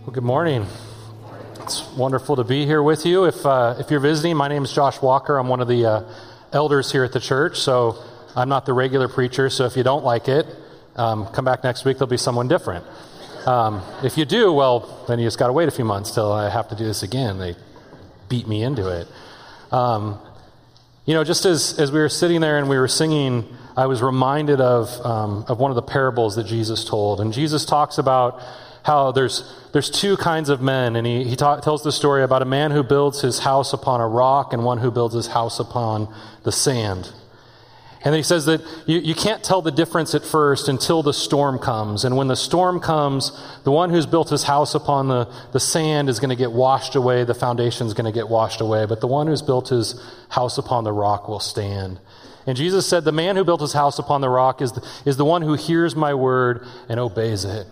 Well, good morning. It's wonderful to be here with you. If, uh, if you're visiting, my name is Josh Walker. I'm one of the uh, elders here at the church, so I'm not the regular preacher. So if you don't like it, um, come back next week. There'll be someone different. Um, if you do, well, then you just got to wait a few months till I have to do this again. They beat me into it. Um, you know, just as, as we were sitting there and we were singing, I was reminded of, um, of one of the parables that Jesus told. And Jesus talks about how there's, there's two kinds of men. And he, he ta- tells the story about a man who builds his house upon a rock and one who builds his house upon the sand. And he says that you, you can't tell the difference at first until the storm comes. And when the storm comes, the one who's built his house upon the, the sand is going to get washed away, the foundation is going to get washed away. But the one who's built his house upon the rock will stand. And Jesus said, The man who built his house upon the rock is the, is the one who hears my word and obeys it.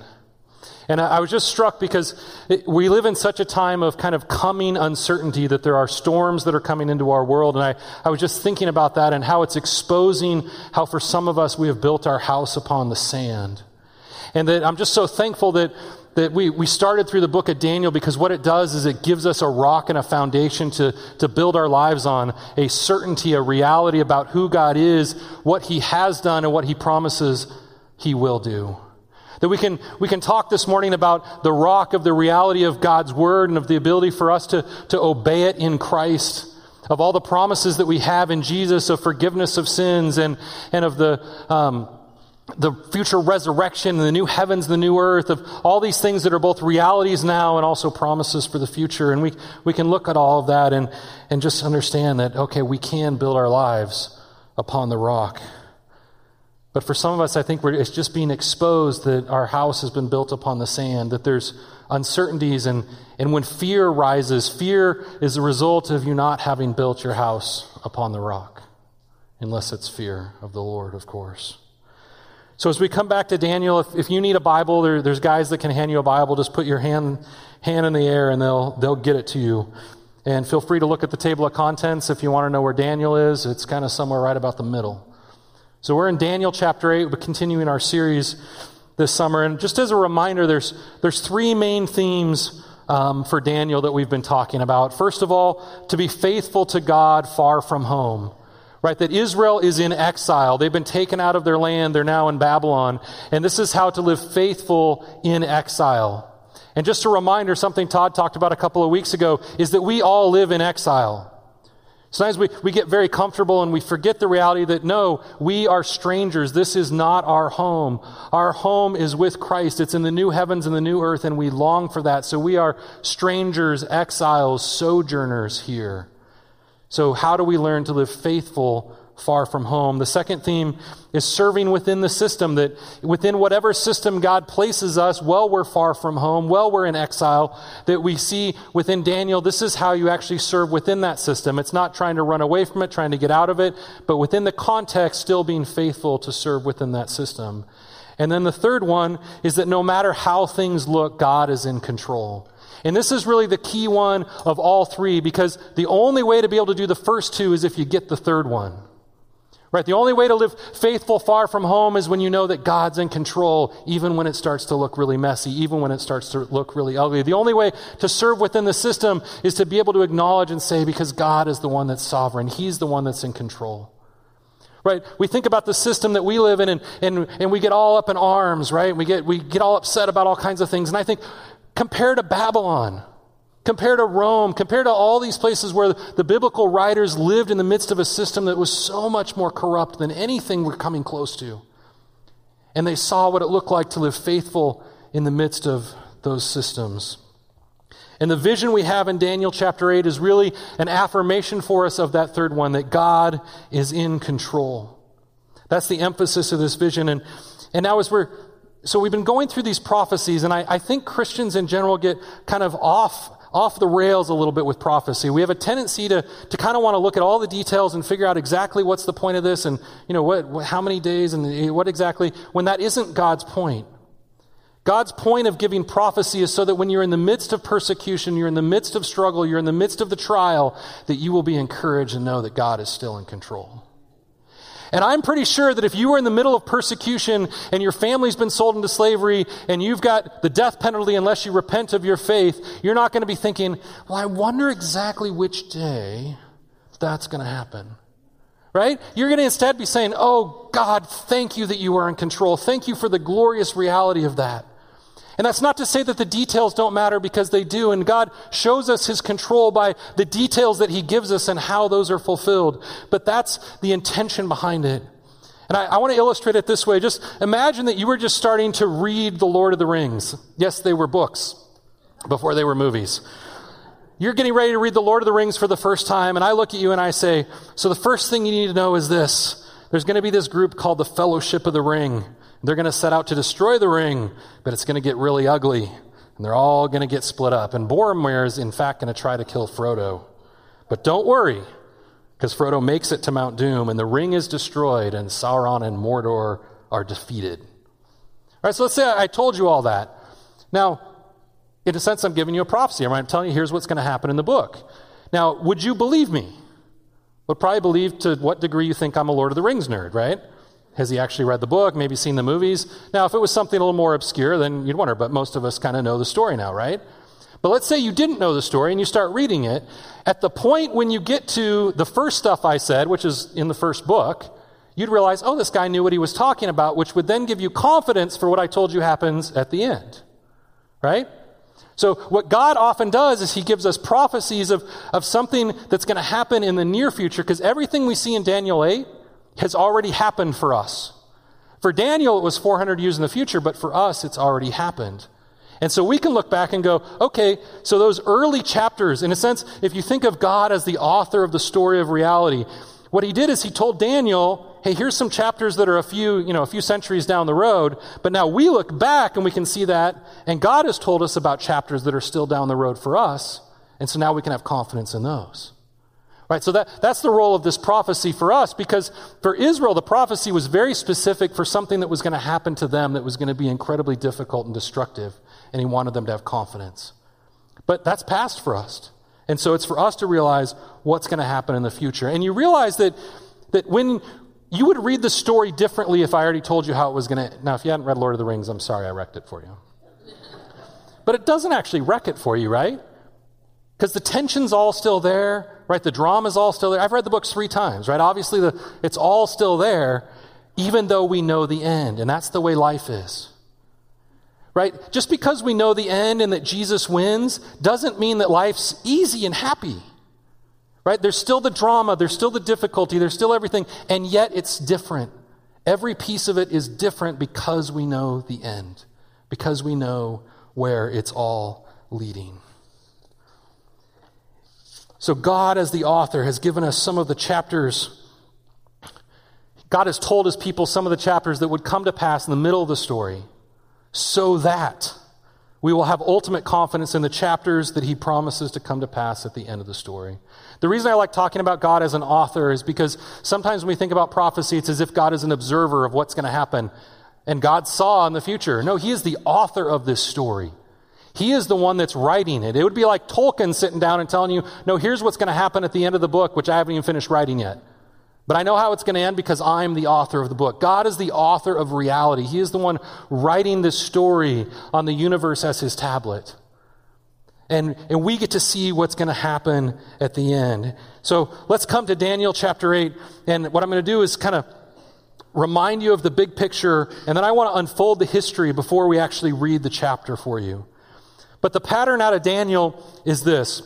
And I, was just struck because it, we live in such a time of kind of coming uncertainty that there are storms that are coming into our world. And I, I was just thinking about that and how it's exposing how for some of us we have built our house upon the sand. And that I'm just so thankful that, that we, we started through the book of Daniel because what it does is it gives us a rock and a foundation to, to build our lives on, a certainty, a reality about who God is, what he has done, and what he promises he will do. That we can, we can talk this morning about the rock of the reality of God's word and of the ability for us to, to obey it in Christ, of all the promises that we have in Jesus of forgiveness of sins and, and of the, um, the future resurrection and the new heavens, the new earth, of all these things that are both realities now and also promises for the future. And we, we can look at all of that and, and just understand that, okay, we can build our lives upon the rock. But for some of us, I think it's just being exposed that our house has been built upon the sand, that there's uncertainties. And, and when fear rises, fear is the result of you not having built your house upon the rock, unless it's fear of the Lord, of course. So as we come back to Daniel, if, if you need a Bible, there, there's guys that can hand you a Bible. Just put your hand, hand in the air and they'll, they'll get it to you. And feel free to look at the table of contents if you want to know where Daniel is. It's kind of somewhere right about the middle. So we're in Daniel chapter 8, we're continuing our series this summer. And just as a reminder, there's, there's three main themes um, for Daniel that we've been talking about. First of all, to be faithful to God far from home. Right, that Israel is in exile. They've been taken out of their land. They're now in Babylon. And this is how to live faithful in exile. And just a reminder, something Todd talked about a couple of weeks ago, is that we all live in exile. Sometimes we, we get very comfortable and we forget the reality that no, we are strangers. This is not our home. Our home is with Christ. It's in the new heavens and the new earth, and we long for that. So we are strangers, exiles, sojourners here. So, how do we learn to live faithful far from home. The second theme is serving within the system, that within whatever system God places us, while we're far from home, while we're in exile, that we see within Daniel, this is how you actually serve within that system. It's not trying to run away from it, trying to get out of it, but within the context, still being faithful to serve within that system. And then the third one is that no matter how things look, God is in control. And this is really the key one of all three because the only way to be able to do the first two is if you get the third one. Right? The only way to live faithful far from home is when you know that God's in control, even when it starts to look really messy, even when it starts to look really ugly. The only way to serve within the system is to be able to acknowledge and say, because God is the one that's sovereign, He's the one that's in control. Right? We think about the system that we live in and, and, and we get all up in arms, right? We get, we get all upset about all kinds of things. And I think, compared to Babylon, Compared to Rome, compared to all these places where the biblical writers lived in the midst of a system that was so much more corrupt than anything we're coming close to. And they saw what it looked like to live faithful in the midst of those systems. And the vision we have in Daniel chapter 8 is really an affirmation for us of that third one that God is in control. That's the emphasis of this vision. And, and now, as we're so we've been going through these prophecies, and I, I think Christians in general get kind of off off the rails a little bit with prophecy. We have a tendency to, to kind of want to look at all the details and figure out exactly what's the point of this and, you know, what, how many days and what exactly, when that isn't God's point. God's point of giving prophecy is so that when you're in the midst of persecution, you're in the midst of struggle, you're in the midst of the trial, that you will be encouraged and know that God is still in control. And I'm pretty sure that if you were in the middle of persecution and your family's been sold into slavery and you've got the death penalty unless you repent of your faith, you're not going to be thinking, well, I wonder exactly which day that's going to happen. Right? You're going to instead be saying, oh, God, thank you that you are in control. Thank you for the glorious reality of that. And that's not to say that the details don't matter because they do. And God shows us his control by the details that he gives us and how those are fulfilled. But that's the intention behind it. And I, I want to illustrate it this way. Just imagine that you were just starting to read The Lord of the Rings. Yes, they were books before they were movies. You're getting ready to read The Lord of the Rings for the first time, and I look at you and I say, So the first thing you need to know is this there's going to be this group called the Fellowship of the Ring. They're going to set out to destroy the ring, but it's going to get really ugly. And they're all going to get split up. And Boromir is, in fact, going to try to kill Frodo. But don't worry, because Frodo makes it to Mount Doom, and the ring is destroyed, and Sauron and Mordor are defeated. All right, so let's say I told you all that. Now, in a sense, I'm giving you a prophecy. I'm telling you, here's what's going to happen in the book. Now, would you believe me? Would probably believe to what degree you think I'm a Lord of the Rings nerd, right? Has he actually read the book, maybe seen the movies? Now, if it was something a little more obscure, then you'd wonder, but most of us kind of know the story now, right? But let's say you didn't know the story and you start reading it. At the point when you get to the first stuff I said, which is in the first book, you'd realize, oh, this guy knew what he was talking about, which would then give you confidence for what I told you happens at the end. Right? So, what God often does is He gives us prophecies of, of something that's going to happen in the near future, because everything we see in Daniel 8 has already happened for us. For Daniel, it was 400 years in the future, but for us, it's already happened. And so we can look back and go, okay, so those early chapters, in a sense, if you think of God as the author of the story of reality, what he did is he told Daniel, hey, here's some chapters that are a few, you know, a few centuries down the road, but now we look back and we can see that, and God has told us about chapters that are still down the road for us, and so now we can have confidence in those. Right, so that, that's the role of this prophecy for us because for Israel, the prophecy was very specific for something that was going to happen to them that was going to be incredibly difficult and destructive, and he wanted them to have confidence. But that's past for us. And so it's for us to realize what's going to happen in the future. And you realize that, that when you would read the story differently if I already told you how it was going to. Now, if you hadn't read Lord of the Rings, I'm sorry I wrecked it for you. But it doesn't actually wreck it for you, right? Because the tension's all still there, right? The drama's all still there. I've read the books three times, right? Obviously, the, it's all still there, even though we know the end. And that's the way life is. Right? Just because we know the end and that Jesus wins doesn't mean that life's easy and happy. Right? There's still the drama, there's still the difficulty, there's still everything, and yet it's different. Every piece of it is different because we know the end, because we know where it's all leading. So, God, as the author, has given us some of the chapters. God has told his people some of the chapters that would come to pass in the middle of the story so that we will have ultimate confidence in the chapters that he promises to come to pass at the end of the story. The reason I like talking about God as an author is because sometimes when we think about prophecy, it's as if God is an observer of what's going to happen and God saw in the future. No, he is the author of this story. He is the one that's writing it. It would be like Tolkien sitting down and telling you, no, here's what's going to happen at the end of the book, which I haven't even finished writing yet. But I know how it's going to end because I'm the author of the book. God is the author of reality. He is the one writing this story on the universe as his tablet. And, and we get to see what's going to happen at the end. So let's come to Daniel chapter 8. And what I'm going to do is kind of remind you of the big picture, and then I want to unfold the history before we actually read the chapter for you. But the pattern out of Daniel is this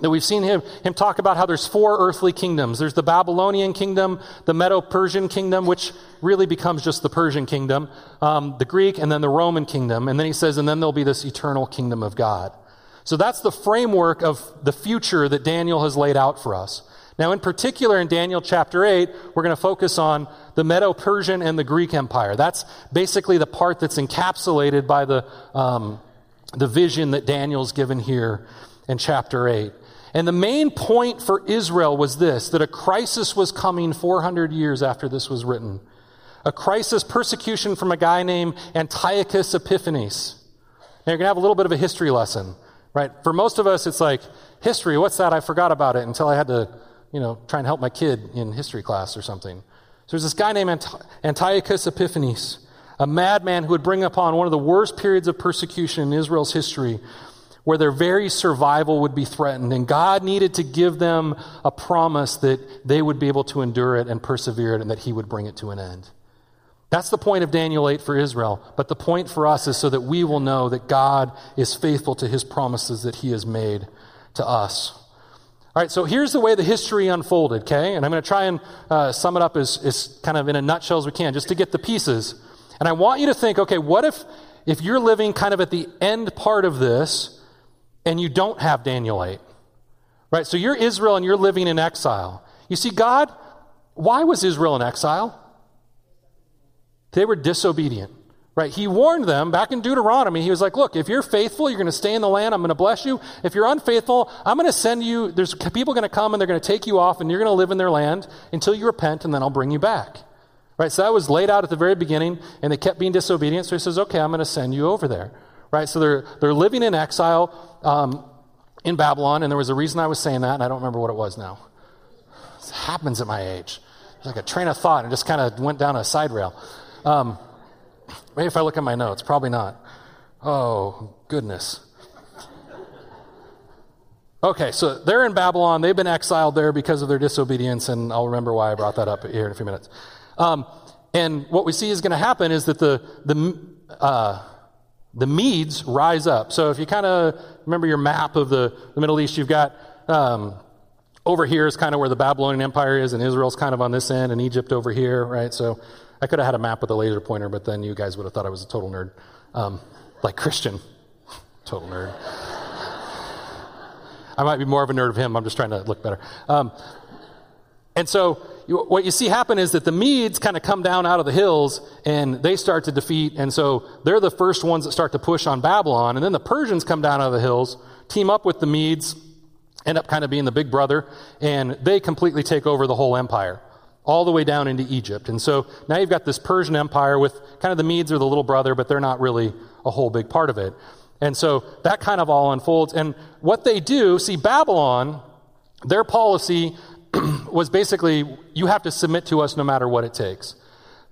that we've seen him, him talk about how there's four earthly kingdoms. There's the Babylonian kingdom, the Medo Persian kingdom, which really becomes just the Persian kingdom, um, the Greek, and then the Roman kingdom. And then he says, and then there'll be this eternal kingdom of God. So that's the framework of the future that Daniel has laid out for us. Now, in particular, in Daniel chapter 8, we're going to focus on the Medo Persian and the Greek Empire. That's basically the part that's encapsulated by the, um, the vision that Daniel's given here in chapter 8. And the main point for Israel was this that a crisis was coming 400 years after this was written. A crisis, persecution from a guy named Antiochus Epiphanes. Now you're going to have a little bit of a history lesson, right? For most of us, it's like, history, what's that? I forgot about it until I had to, you know, try and help my kid in history class or something. So there's this guy named Antiochus Epiphanes, a madman who would bring upon one of the worst periods of persecution in Israel's history, where their very survival would be threatened. And God needed to give them a promise that they would be able to endure it and persevere it and that He would bring it to an end. That's the point of Daniel 8 for Israel. But the point for us is so that we will know that God is faithful to His promises that He has made to us. All right, so here's the way the history unfolded, okay? And I'm going to try and uh, sum it up as, as kind of in a nutshell as we can, just to get the pieces. And I want you to think, okay, what if, if you're living kind of at the end part of this and you don't have Daniel 8? Right? So you're Israel and you're living in exile. You see, God, why was Israel in exile? They were disobedient. Right? He warned them back in Deuteronomy. He was like, look, if you're faithful, you're going to stay in the land. I'm going to bless you. If you're unfaithful, I'm going to send you, there's people going to come and they're going to take you off and you're going to live in their land until you repent and then I'll bring you back. Right? So that was laid out at the very beginning and they kept being disobedient. So he says, okay, I'm going to send you over there. Right? So they're, they're living in exile um, in Babylon. And there was a reason I was saying that and I don't remember what it was now. It happens at my age. It's like a train of thought and just kind of went down a side rail. Um, Maybe if I look at my notes, probably not. Oh, goodness. Okay, so they're in Babylon. They've been exiled there because of their disobedience, and I'll remember why I brought that up here in a few minutes. Um, and what we see is going to happen is that the, the, uh, the Medes rise up. So if you kind of remember your map of the, the Middle East, you've got um, over here is kind of where the Babylonian Empire is, and Israel's kind of on this end, and Egypt over here, right? So I could have had a map with a laser pointer, but then you guys would have thought I was a total nerd. Um, like Christian. total nerd. I might be more of a nerd of him. I'm just trying to look better. Um, and so what you see happen is that the Medes kind of come down out of the hills and they start to defeat. And so they're the first ones that start to push on Babylon. And then the Persians come down out of the hills, team up with the Medes, end up kind of being the big brother, and they completely take over the whole empire all the way down into Egypt. And so now you've got this Persian Empire with kind of the Medes are the little brother, but they're not really a whole big part of it. And so that kind of all unfolds. And what they do, see, Babylon, their policy was basically you have to submit to us no matter what it takes.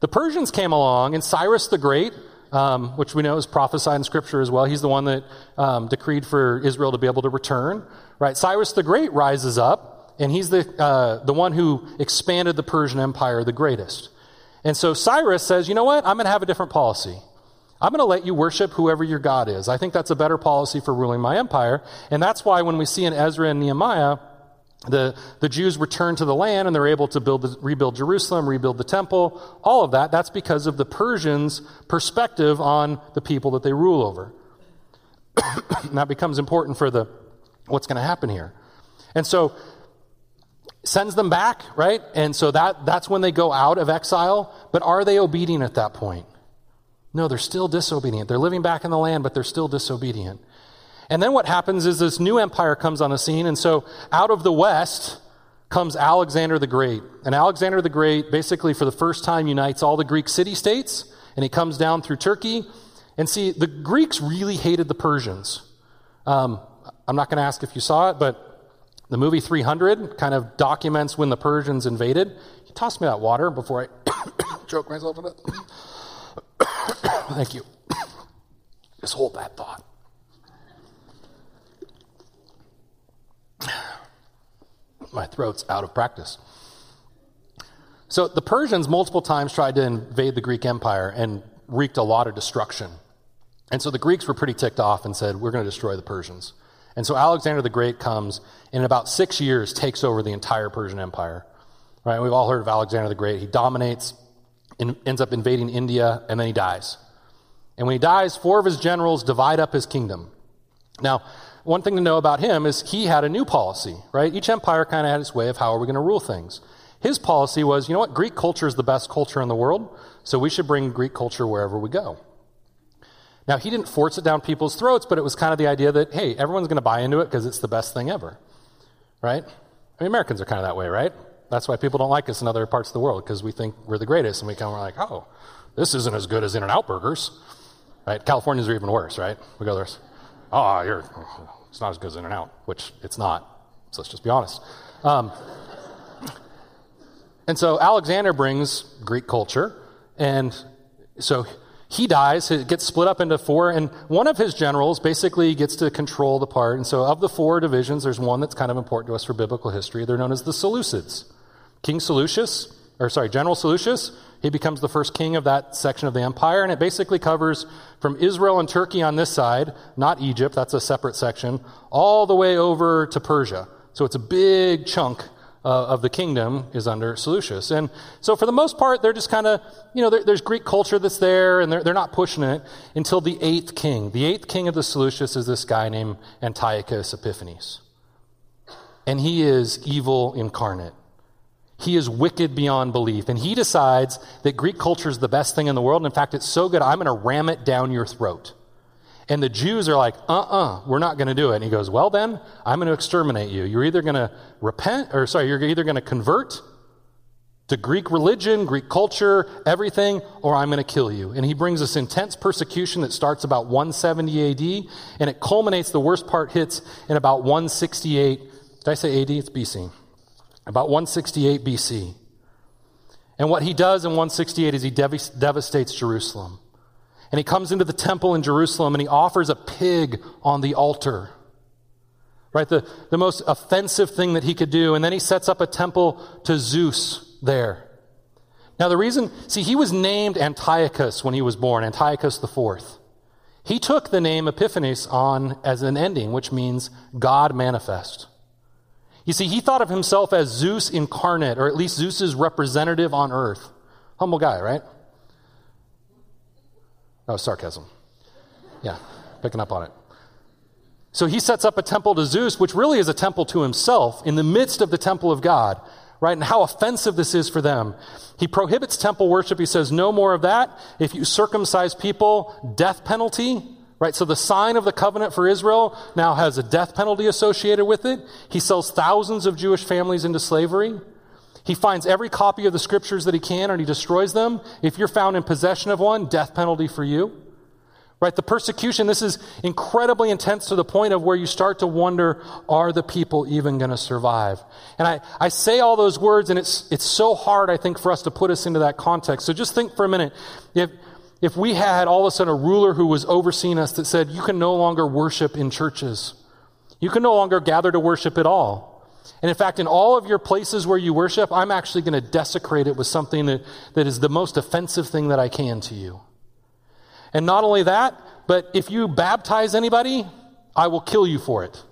The Persians came along, and Cyrus the Great, um, which we know is prophesied in Scripture as well, he's the one that um, decreed for Israel to be able to return. Right? Cyrus the Great rises up and he's the, uh, the one who expanded the Persian Empire the greatest. And so Cyrus says, you know what? I'm going to have a different policy. I'm going to let you worship whoever your God is. I think that's a better policy for ruling my empire. And that's why when we see in Ezra and Nehemiah, the, the Jews return to the land and they're able to build the, rebuild Jerusalem, rebuild the temple, all of that. That's because of the Persians' perspective on the people that they rule over. that becomes important for the, what's going to happen here. And so sends them back, right? And so that, that's when they go out of exile. But are they obedient at that point? No, they're still disobedient. They're living back in the land, but they're still disobedient. And then what happens is this new empire comes on the scene. And so out of the west comes Alexander the Great. And Alexander the Great basically for the first time unites all the Greek city states. And he comes down through Turkey. And see, the Greeks really hated the Persians. Um, I'm not going to ask if you saw it, but the movie 300 kind of documents when the Persians invaded. You toss me that water before I choke myself to death. Thank you. Just hold that thought. My throat's out of practice. So the Persians multiple times tried to invade the Greek Empire and wreaked a lot of destruction. And so the Greeks were pretty ticked off and said, We're going to destroy the Persians. And so Alexander the Great comes and in about six years takes over the entire Persian Empire. Right? We've all heard of Alexander the Great. He dominates, and ends up invading India, and then he dies. And when he dies, four of his generals divide up his kingdom. Now, one thing to know about him is he had a new policy, right? Each empire kind of had its way of how are we going to rule things. His policy was, you know what, Greek culture is the best culture in the world, so we should bring Greek culture wherever we go. Now, he didn't force it down people's throats, but it was kind of the idea that, hey, everyone's going to buy into it because it's the best thing ever. Right? I mean, Americans are kind of that way, right? That's why people don't like us in other parts of the world because we think we're the greatest and we come, we're like, oh, this isn't as good as In N Out burgers. Right? Californians are even worse, right? We go there. Oh, you're, it's not as good as In and Out, which it's not. So let's just be honest. Um, And so Alexander brings Greek culture, and so he dies, it gets split up into four, and one of his generals basically gets to control the part. And so, of the four divisions, there's one that's kind of important to us for biblical history. They're known as the Seleucids. King Seleucus, or sorry, General Seleucus, he becomes the first king of that section of the empire, and it basically covers from Israel and Turkey on this side, not Egypt, that's a separate section, all the way over to Persia. So it's a big chunk uh, of the kingdom is under Seleucus. And so, for the most part, they're just kind of, you know, there's Greek culture that's there, and they're, they're not pushing it until the eighth king. The eighth king of the Seleucus is this guy named Antiochus Epiphanes. And he is evil incarnate. He is wicked beyond belief. And he decides that Greek culture is the best thing in the world. And in fact, it's so good, I'm going to ram it down your throat. And the Jews are like, uh uh-uh, uh, we are not going to do it. And he goes, well, then, I'm going to exterminate you. You're either going to repent, or sorry, you're either going to convert to Greek religion, Greek culture, everything, or I'm going to kill you. And he brings this intense persecution that starts about 170 AD, and it culminates, the worst part hits in about 168. Did I say AD? It's BC. About 168 BC. And what he does in 168 is he dev- devastates Jerusalem. And he comes into the temple in Jerusalem and he offers a pig on the altar. Right? The, the most offensive thing that he could do. And then he sets up a temple to Zeus there. Now, the reason, see, he was named Antiochus when he was born, Antiochus IV. He took the name Epiphanes on as an ending, which means God manifest. You see, he thought of himself as Zeus incarnate, or at least Zeus's representative on earth. Humble guy, right? Oh, sarcasm. Yeah, picking up on it. So he sets up a temple to Zeus, which really is a temple to himself in the midst of the temple of God, right? And how offensive this is for them. He prohibits temple worship. He says, no more of that. If you circumcise people, death penalty, right? So the sign of the covenant for Israel now has a death penalty associated with it. He sells thousands of Jewish families into slavery. He finds every copy of the scriptures that he can and he destroys them. If you're found in possession of one, death penalty for you. Right? The persecution, this is incredibly intense to the point of where you start to wonder, are the people even going to survive? And I, I say all those words and it's, it's so hard, I think, for us to put us into that context. So just think for a minute. If we had all of a sudden a ruler who was overseeing us that said, you can no longer worship in churches. You can no longer gather to worship at all. And in fact, in all of your places where you worship, I'm actually going to desecrate it with something that, that is the most offensive thing that I can to you. And not only that, but if you baptize anybody, I will kill you for it.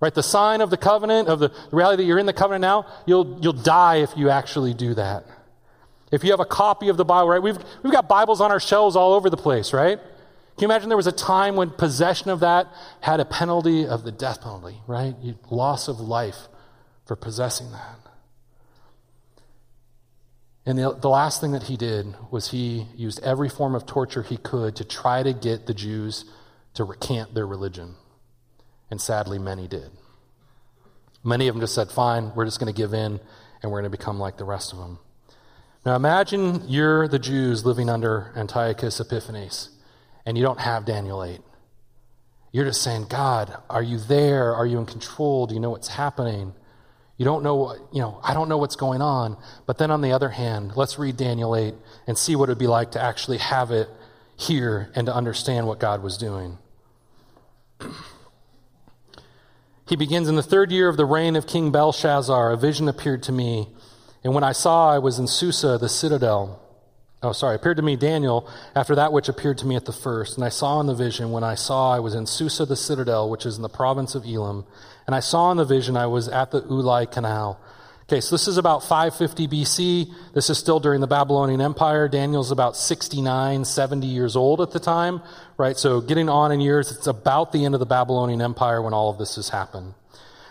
Right? The sign of the covenant, of the reality that you're in the covenant now, you'll, you'll die if you actually do that. If you have a copy of the Bible, right? We've, we've got Bibles on our shelves all over the place, right? Can you imagine there was a time when possession of that had a penalty of the death penalty, right? Loss of life for possessing that. And the, the last thing that he did was he used every form of torture he could to try to get the Jews to recant their religion. And sadly, many did. Many of them just said, fine, we're just going to give in and we're going to become like the rest of them. Now imagine you're the Jews living under Antiochus Epiphanes and you don't have Daniel 8. You're just saying, God, are you there? Are you in control? Do you know what's happening? You don't know, what, you know, I don't know what's going on. But then on the other hand, let's read Daniel 8 and see what it would be like to actually have it here and to understand what God was doing. he begins in the third year of the reign of King Belshazzar. A vision appeared to me, and when I saw, I was in Susa, the citadel. Oh, sorry, appeared to me Daniel after that which appeared to me at the first. And I saw in the vision, when I saw, I was in Susa, the citadel, which is in the province of Elam. And I saw in the vision, I was at the Ulai Canal. Okay, so this is about 550 BC. This is still during the Babylonian Empire. Daniel's about 69, 70 years old at the time, right? So getting on in years, it's about the end of the Babylonian Empire when all of this has happened.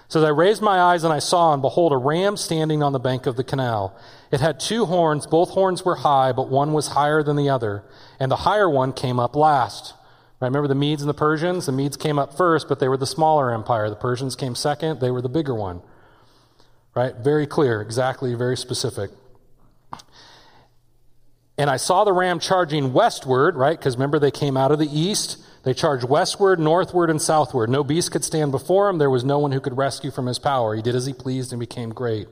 So I raised my eyes and I saw, and behold, a ram standing on the bank of the canal. It had two horns. Both horns were high, but one was higher than the other. And the higher one came up last. Right, remember the Medes and the Persians? The Medes came up first, but they were the smaller empire. The Persians came second. They were the bigger one. Right? Very clear, exactly, very specific. And I saw the ram charging westward, right? Because remember, they came out of the east. They charged westward, northward, and southward. No beast could stand before him. There was no one who could rescue from his power. He did as he pleased and became great.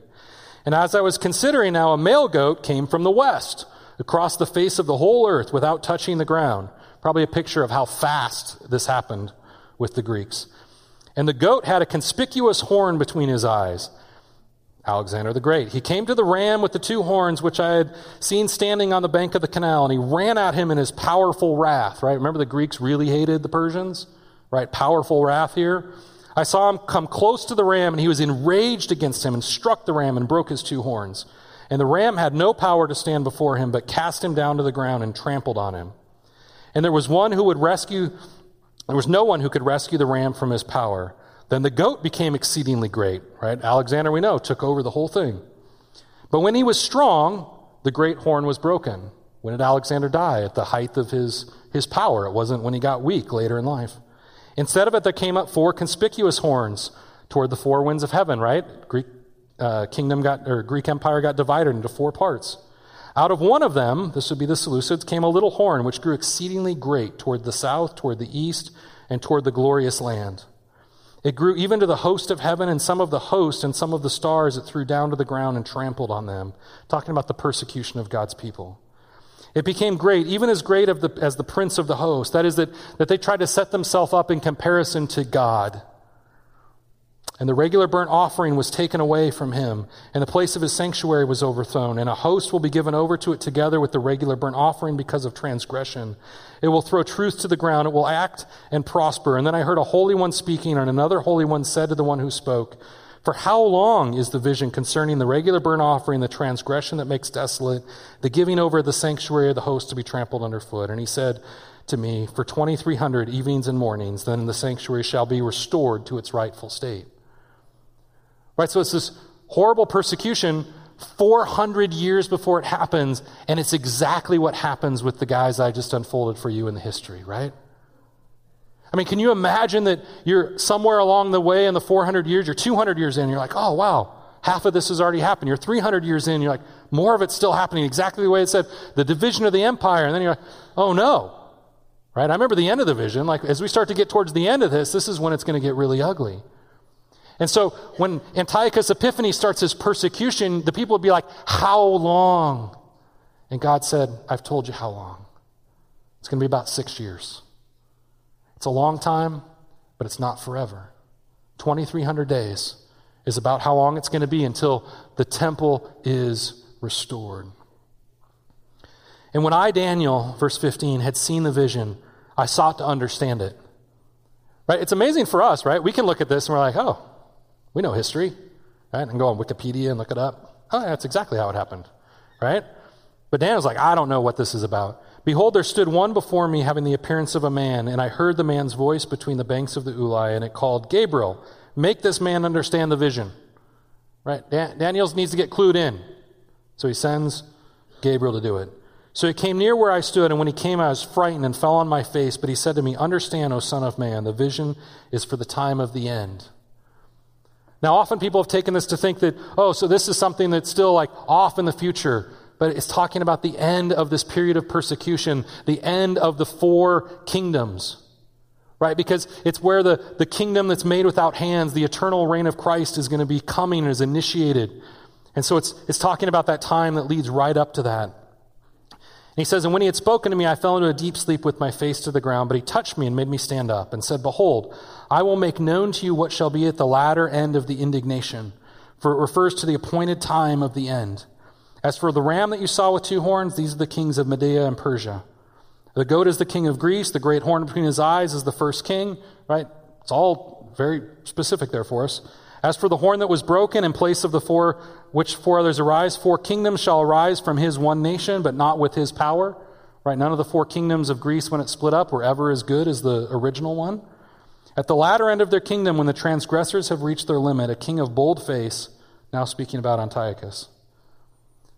And as I was considering now, a male goat came from the west across the face of the whole earth without touching the ground. Probably a picture of how fast this happened with the Greeks. And the goat had a conspicuous horn between his eyes. Alexander the Great. He came to the ram with the two horns, which I had seen standing on the bank of the canal, and he ran at him in his powerful wrath, right? Remember the Greeks really hated the Persians, right? Powerful wrath here. I saw him come close to the ram, and he was enraged against him and struck the ram and broke his two horns. And the ram had no power to stand before him, but cast him down to the ground and trampled on him. And there was one who would rescue, there was no one who could rescue the ram from his power. Then the goat became exceedingly great, right? Alexander, we know, took over the whole thing. But when he was strong, the great horn was broken. When did Alexander die? At the height of his, his power. It wasn't when he got weak later in life. Instead of it, there came up four conspicuous horns toward the four winds of heaven, right? Greek uh, kingdom got, or Greek empire got divided into four parts. Out of one of them, this would be the Seleucids, came a little horn which grew exceedingly great toward the south, toward the east, and toward the glorious land. It grew even to the host of heaven, and some of the host and some of the stars it threw down to the ground and trampled on them. Talking about the persecution of God's people. It became great, even as great the, as the prince of the host. That is, that, that they tried to set themselves up in comparison to God. And the regular burnt offering was taken away from him, and the place of his sanctuary was overthrown, and a host will be given over to it together with the regular burnt offering because of transgression. It will throw truth to the ground, it will act and prosper. And then I heard a holy one speaking, and another holy one said to the one who spoke, For how long is the vision concerning the regular burnt offering, the transgression that makes desolate, the giving over of the sanctuary of the host to be trampled underfoot? And he said, to me, For 2300 evenings and mornings, then the sanctuary shall be restored to its rightful state. Right? So it's this horrible persecution 400 years before it happens, and it's exactly what happens with the guys I just unfolded for you in the history, right? I mean, can you imagine that you're somewhere along the way in the 400 years, you're 200 years in, you're like, oh, wow, half of this has already happened. You're 300 years in, you're like, more of it's still happening exactly the way it said, the division of the empire. And then you're like, oh, no. Right? I remember the end of the vision. Like, as we start to get towards the end of this, this is when it's going to get really ugly. And so when Antiochus Epiphanes starts his persecution, the people would be like, How long? And God said, I've told you how long. It's going to be about six years. It's a long time, but it's not forever. 2,300 days is about how long it's going to be until the temple is restored. And when I, Daniel, verse 15, had seen the vision, I sought to understand it. Right? It's amazing for us, right? We can look at this and we're like, oh, we know history, right? And go on Wikipedia and look it up. Oh, that's exactly how it happened, right? But Daniel's like, I don't know what this is about. Behold, there stood one before me having the appearance of a man, and I heard the man's voice between the banks of the Ulai, and it called, Gabriel, make this man understand the vision. Right? Dan- Daniel needs to get clued in. So he sends Gabriel to do it. So he came near where I stood, and when he came, I was frightened and fell on my face. But he said to me, Understand, O Son of Man, the vision is for the time of the end. Now, often people have taken this to think that, oh, so this is something that's still like off in the future. But it's talking about the end of this period of persecution, the end of the four kingdoms, right? Because it's where the, the kingdom that's made without hands, the eternal reign of Christ is going to be coming and is initiated. And so it's, it's talking about that time that leads right up to that. He says, And when he had spoken to me, I fell into a deep sleep with my face to the ground, but he touched me and made me stand up and said, Behold, I will make known to you what shall be at the latter end of the indignation, for it refers to the appointed time of the end. As for the ram that you saw with two horns, these are the kings of Media and Persia. The goat is the king of Greece. The great horn between his eyes is the first king, right? It's all very specific there for us. As for the horn that was broken in place of the four which four others arise, four kingdoms shall arise from his one nation, but not with his power. Right? None of the four kingdoms of Greece, when it split up, were ever as good as the original one. At the latter end of their kingdom, when the transgressors have reached their limit, a king of bold face, now speaking about Antiochus,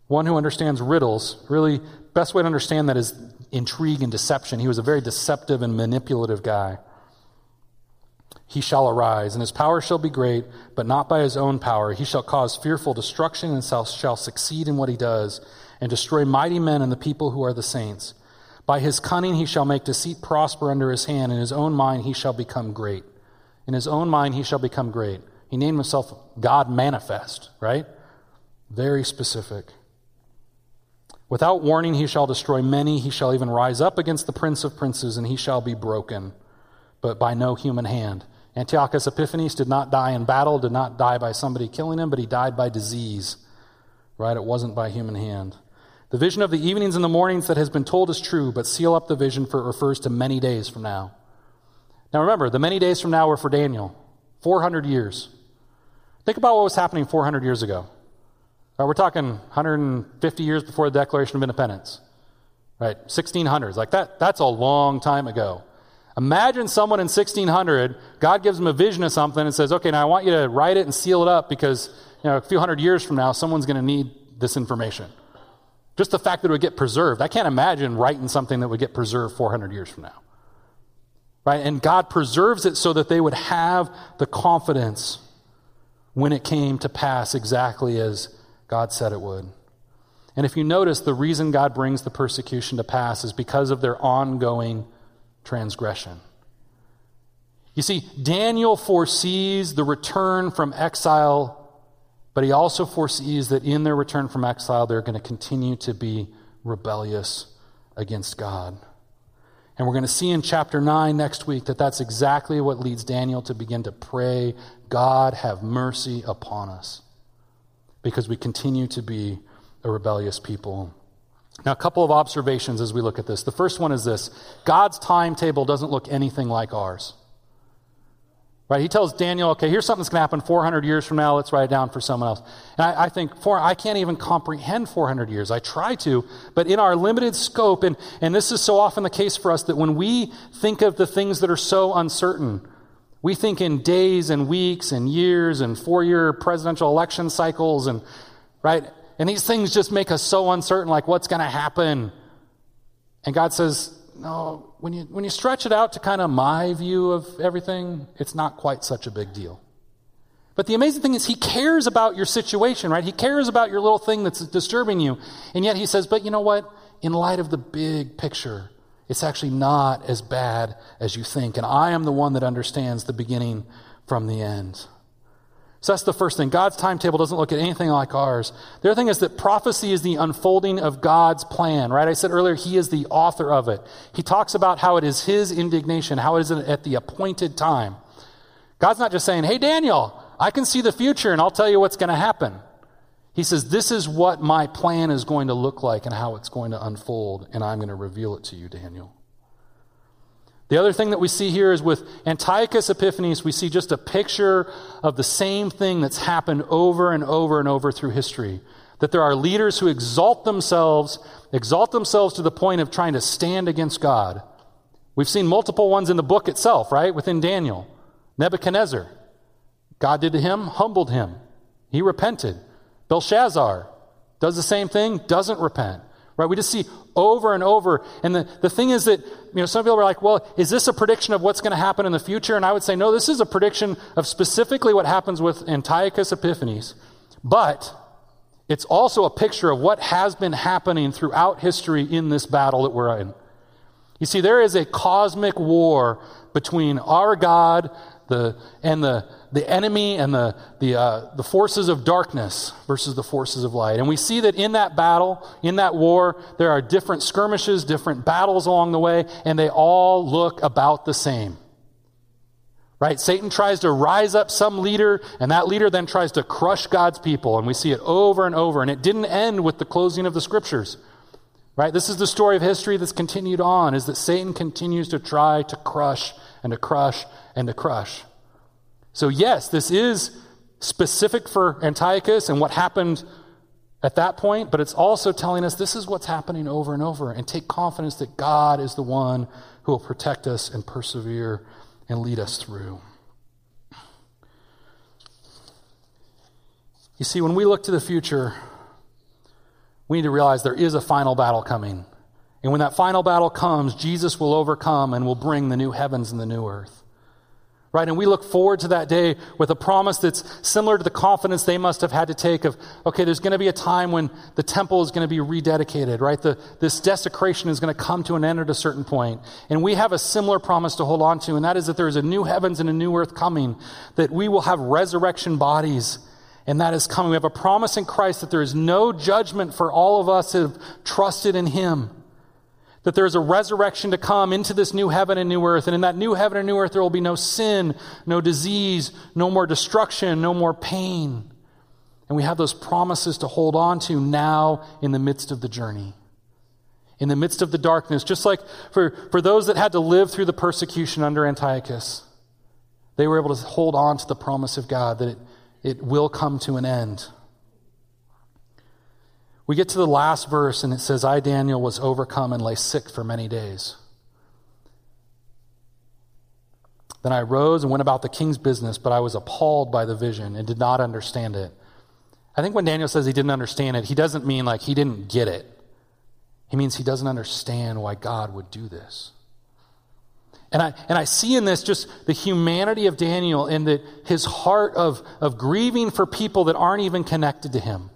one who understands riddles, really, best way to understand that is intrigue and deception. He was a very deceptive and manipulative guy he shall arise, and his power shall be great, but not by his own power. He shall cause fearful destruction, and shall, succeed in what he does, and destroy mighty men and the people who are the saints. By his cunning he shall make deceit prosper under his hand, in his own mind he shall become great. In his own mind he shall become great. He named himself God manifest, right? Very specific. Without warning, he shall destroy many. He shall even rise up against the prince of princes, and he shall be broken, but by no human hand. Antiochus Epiphanes did not die in battle, did not die by somebody killing him, but he died by disease. Right? It wasn't by human hand. The vision of the evenings and the mornings that has been told is true, but seal up the vision, for it refers to many days from now. Now remember, the many days from now were for Daniel 400 years. Think about what was happening 400 years ago. Right, we're talking 150 years before the Declaration of Independence, right? 1600s. Like that, that's a long time ago. Imagine someone in 1600, God gives them a vision of something and says, okay, now I want you to write it and seal it up because you know, a few hundred years from now, someone's going to need this information. Just the fact that it would get preserved. I can't imagine writing something that would get preserved 400 years from now. Right? And God preserves it so that they would have the confidence when it came to pass exactly as God said it would. And if you notice, the reason God brings the persecution to pass is because of their ongoing transgression. You see, Daniel foresees the return from exile but he also foresees that in their return from exile, they're going to continue to be rebellious against God. And we're going to see in chapter 9 next week that that's exactly what leads Daniel to begin to pray, God, have mercy upon us. Because we continue to be a rebellious people. Now, a couple of observations as we look at this. The first one is this God's timetable doesn't look anything like ours. Right? He tells Daniel, okay, here's something that's going to happen 400 years from now. Let's write it down for someone else. And I, I think for, I can't even comprehend 400 years. I try to, but in our limited scope, and, and this is so often the case for us that when we think of the things that are so uncertain, we think in days and weeks and years and four year presidential election cycles and, right? And these things just make us so uncertain, like what's going to happen. And God says, no, when you, when you stretch it out to kind of my view of everything, it's not quite such a big deal. But the amazing thing is, he cares about your situation, right? He cares about your little thing that's disturbing you. And yet he says, but you know what? In light of the big picture, it's actually not as bad as you think. And I am the one that understands the beginning from the end. So that's the first thing. God's timetable doesn't look at anything like ours. The other thing is that prophecy is the unfolding of God's plan, right? I said earlier, He is the author of it. He talks about how it is His indignation, how it is at the appointed time. God's not just saying, hey, Daniel, I can see the future and I'll tell you what's going to happen. He says, this is what my plan is going to look like and how it's going to unfold, and I'm going to reveal it to you, Daniel. The other thing that we see here is with Antiochus Epiphanes, we see just a picture of the same thing that's happened over and over and over through history. That there are leaders who exalt themselves, exalt themselves to the point of trying to stand against God. We've seen multiple ones in the book itself, right? Within Daniel. Nebuchadnezzar. God did to him, humbled him. He repented. Belshazzar does the same thing, doesn't repent. Right? We just see over and over. And the, the thing is that, you know, some people are like, well, is this a prediction of what's going to happen in the future? And I would say, no, this is a prediction of specifically what happens with Antiochus Epiphanes. But it's also a picture of what has been happening throughout history in this battle that we're in. You see, there is a cosmic war between our God the, and the, the enemy and the, the, uh, the forces of darkness versus the forces of light. And we see that in that battle, in that war, there are different skirmishes, different battles along the way, and they all look about the same. Right? Satan tries to rise up some leader, and that leader then tries to crush God's people. And we see it over and over. And it didn't end with the closing of the scriptures. Right? This is the story of history that's continued on, is that Satan continues to try to crush and to crush and to crush. So, yes, this is specific for Antiochus and what happened at that point, but it's also telling us this is what's happening over and over. And take confidence that God is the one who will protect us and persevere and lead us through. You see, when we look to the future, we need to realize there is a final battle coming. And when that final battle comes, Jesus will overcome and will bring the new heavens and the new earth. Right? And we look forward to that day with a promise that's similar to the confidence they must have had to take of, okay, there's going to be a time when the temple is going to be rededicated, right? The, this desecration is going to come to an end at a certain point. And we have a similar promise to hold on to, and that is that there is a new heavens and a new earth coming, that we will have resurrection bodies, and that is coming. We have a promise in Christ that there is no judgment for all of us who have trusted in Him. That there is a resurrection to come into this new heaven and new earth. And in that new heaven and new earth, there will be no sin, no disease, no more destruction, no more pain. And we have those promises to hold on to now in the midst of the journey. In the midst of the darkness, just like for, for those that had to live through the persecution under Antiochus, they were able to hold on to the promise of God that it, it will come to an end. We get to the last verse, and it says, I, Daniel, was overcome and lay sick for many days. Then I rose and went about the king's business, but I was appalled by the vision and did not understand it. I think when Daniel says he didn't understand it, he doesn't mean like he didn't get it. He means he doesn't understand why God would do this. And I, and I see in this just the humanity of Daniel and that his heart of, of grieving for people that aren't even connected to him.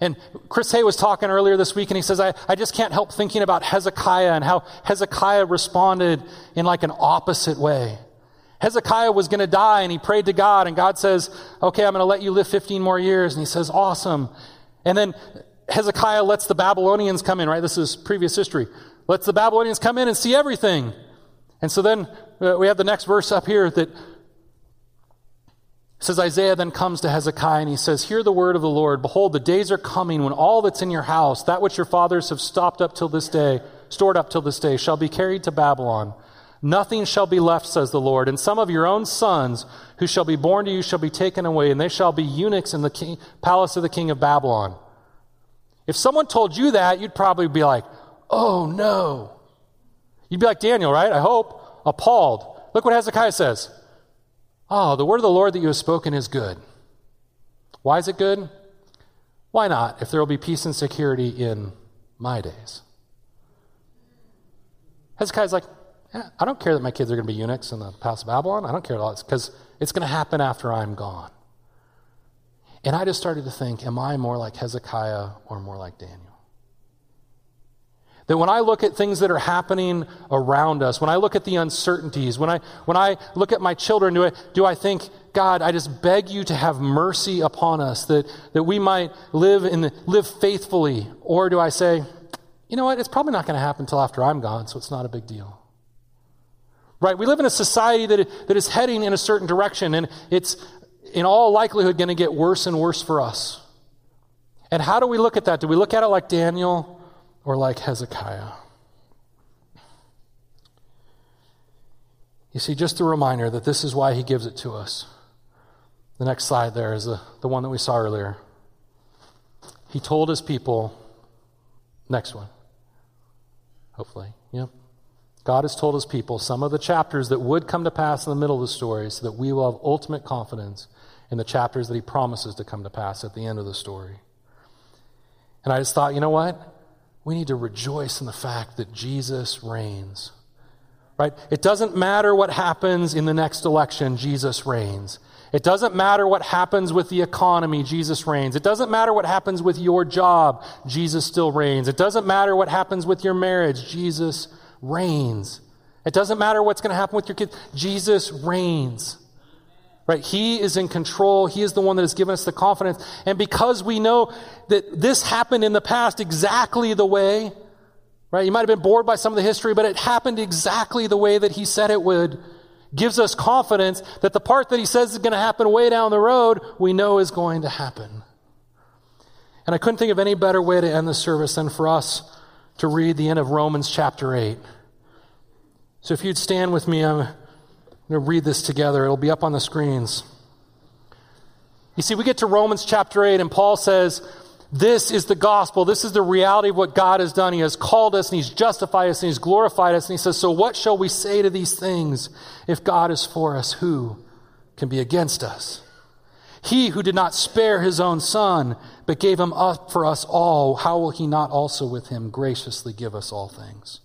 And Chris Hay was talking earlier this week, and he says, I, I just can't help thinking about Hezekiah and how Hezekiah responded in like an opposite way. Hezekiah was going to die, and he prayed to God, and God says, Okay, I'm going to let you live 15 more years. And he says, Awesome. And then Hezekiah lets the Babylonians come in, right? This is previous history. Lets the Babylonians come in and see everything. And so then uh, we have the next verse up here that says Isaiah then comes to Hezekiah and he says, Hear the word of the Lord. Behold, the days are coming when all that's in your house, that which your fathers have stopped up till this day, stored up till this day, shall be carried to Babylon. Nothing shall be left, says the Lord. And some of your own sons who shall be born to you shall be taken away, and they shall be eunuchs in the king, palace of the king of Babylon. If someone told you that, you'd probably be like, Oh no. You'd be like Daniel, right? I hope. Appalled. Look what Hezekiah says. Oh, the word of the Lord that you have spoken is good. Why is it good? Why not, if there will be peace and security in my days? Hezekiah's like, yeah, I don't care that my kids are going to be eunuchs in the palace of Babylon. I don't care at all. because it's going to happen after I'm gone. And I just started to think, am I more like Hezekiah or more like Daniel? That when I look at things that are happening around us, when I look at the uncertainties, when I, when I look at my children, do I, do I think, God, I just beg you to have mercy upon us, that, that we might live, in the, live faithfully? Or do I say, you know what, it's probably not going to happen until after I'm gone, so it's not a big deal? Right? We live in a society that, that is heading in a certain direction, and it's in all likelihood going to get worse and worse for us. And how do we look at that? Do we look at it like Daniel? Or like Hezekiah. You see, just a reminder that this is why he gives it to us. The next slide there is the, the one that we saw earlier. He told his people, next one, hopefully, yep. God has told his people some of the chapters that would come to pass in the middle of the story so that we will have ultimate confidence in the chapters that he promises to come to pass at the end of the story. And I just thought, you know what? We need to rejoice in the fact that Jesus reigns. Right? It doesn't matter what happens in the next election, Jesus reigns. It doesn't matter what happens with the economy, Jesus reigns. It doesn't matter what happens with your job, Jesus still reigns. It doesn't matter what happens with your marriage, Jesus reigns. It doesn't matter what's going to happen with your kids, Jesus reigns. Right? He is in control. He is the one that has given us the confidence. And because we know that this happened in the past exactly the way, right? You might have been bored by some of the history, but it happened exactly the way that he said it would. Gives us confidence that the part that he says is going to happen way down the road, we know is going to happen. And I couldn't think of any better way to end the service than for us to read the end of Romans chapter 8. So if you'd stand with me, I'm going to read this together. It'll be up on the screens. You see, we get to Romans chapter 8, and Paul says, This is the gospel. This is the reality of what God has done. He has called us, and He's justified us, and He's glorified us. And He says, So what shall we say to these things? If God is for us, who can be against us? He who did not spare his own son, but gave him up for us all, how will he not also with him graciously give us all things?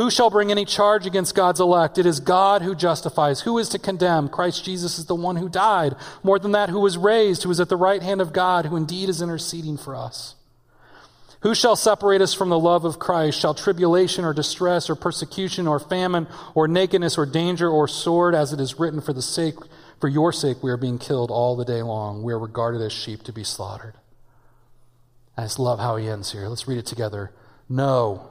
Who shall bring any charge against God's elect? It is God who justifies. Who is to condemn? Christ Jesus is the one who died. More than that, who was raised, who is at the right hand of God, who indeed is interceding for us. Who shall separate us from the love of Christ? Shall tribulation or distress or persecution or famine or nakedness or danger or sword, as it is written, for the sake For your sake, we are being killed all the day long. We are regarded as sheep to be slaughtered. I just love how he ends here. Let's read it together. No,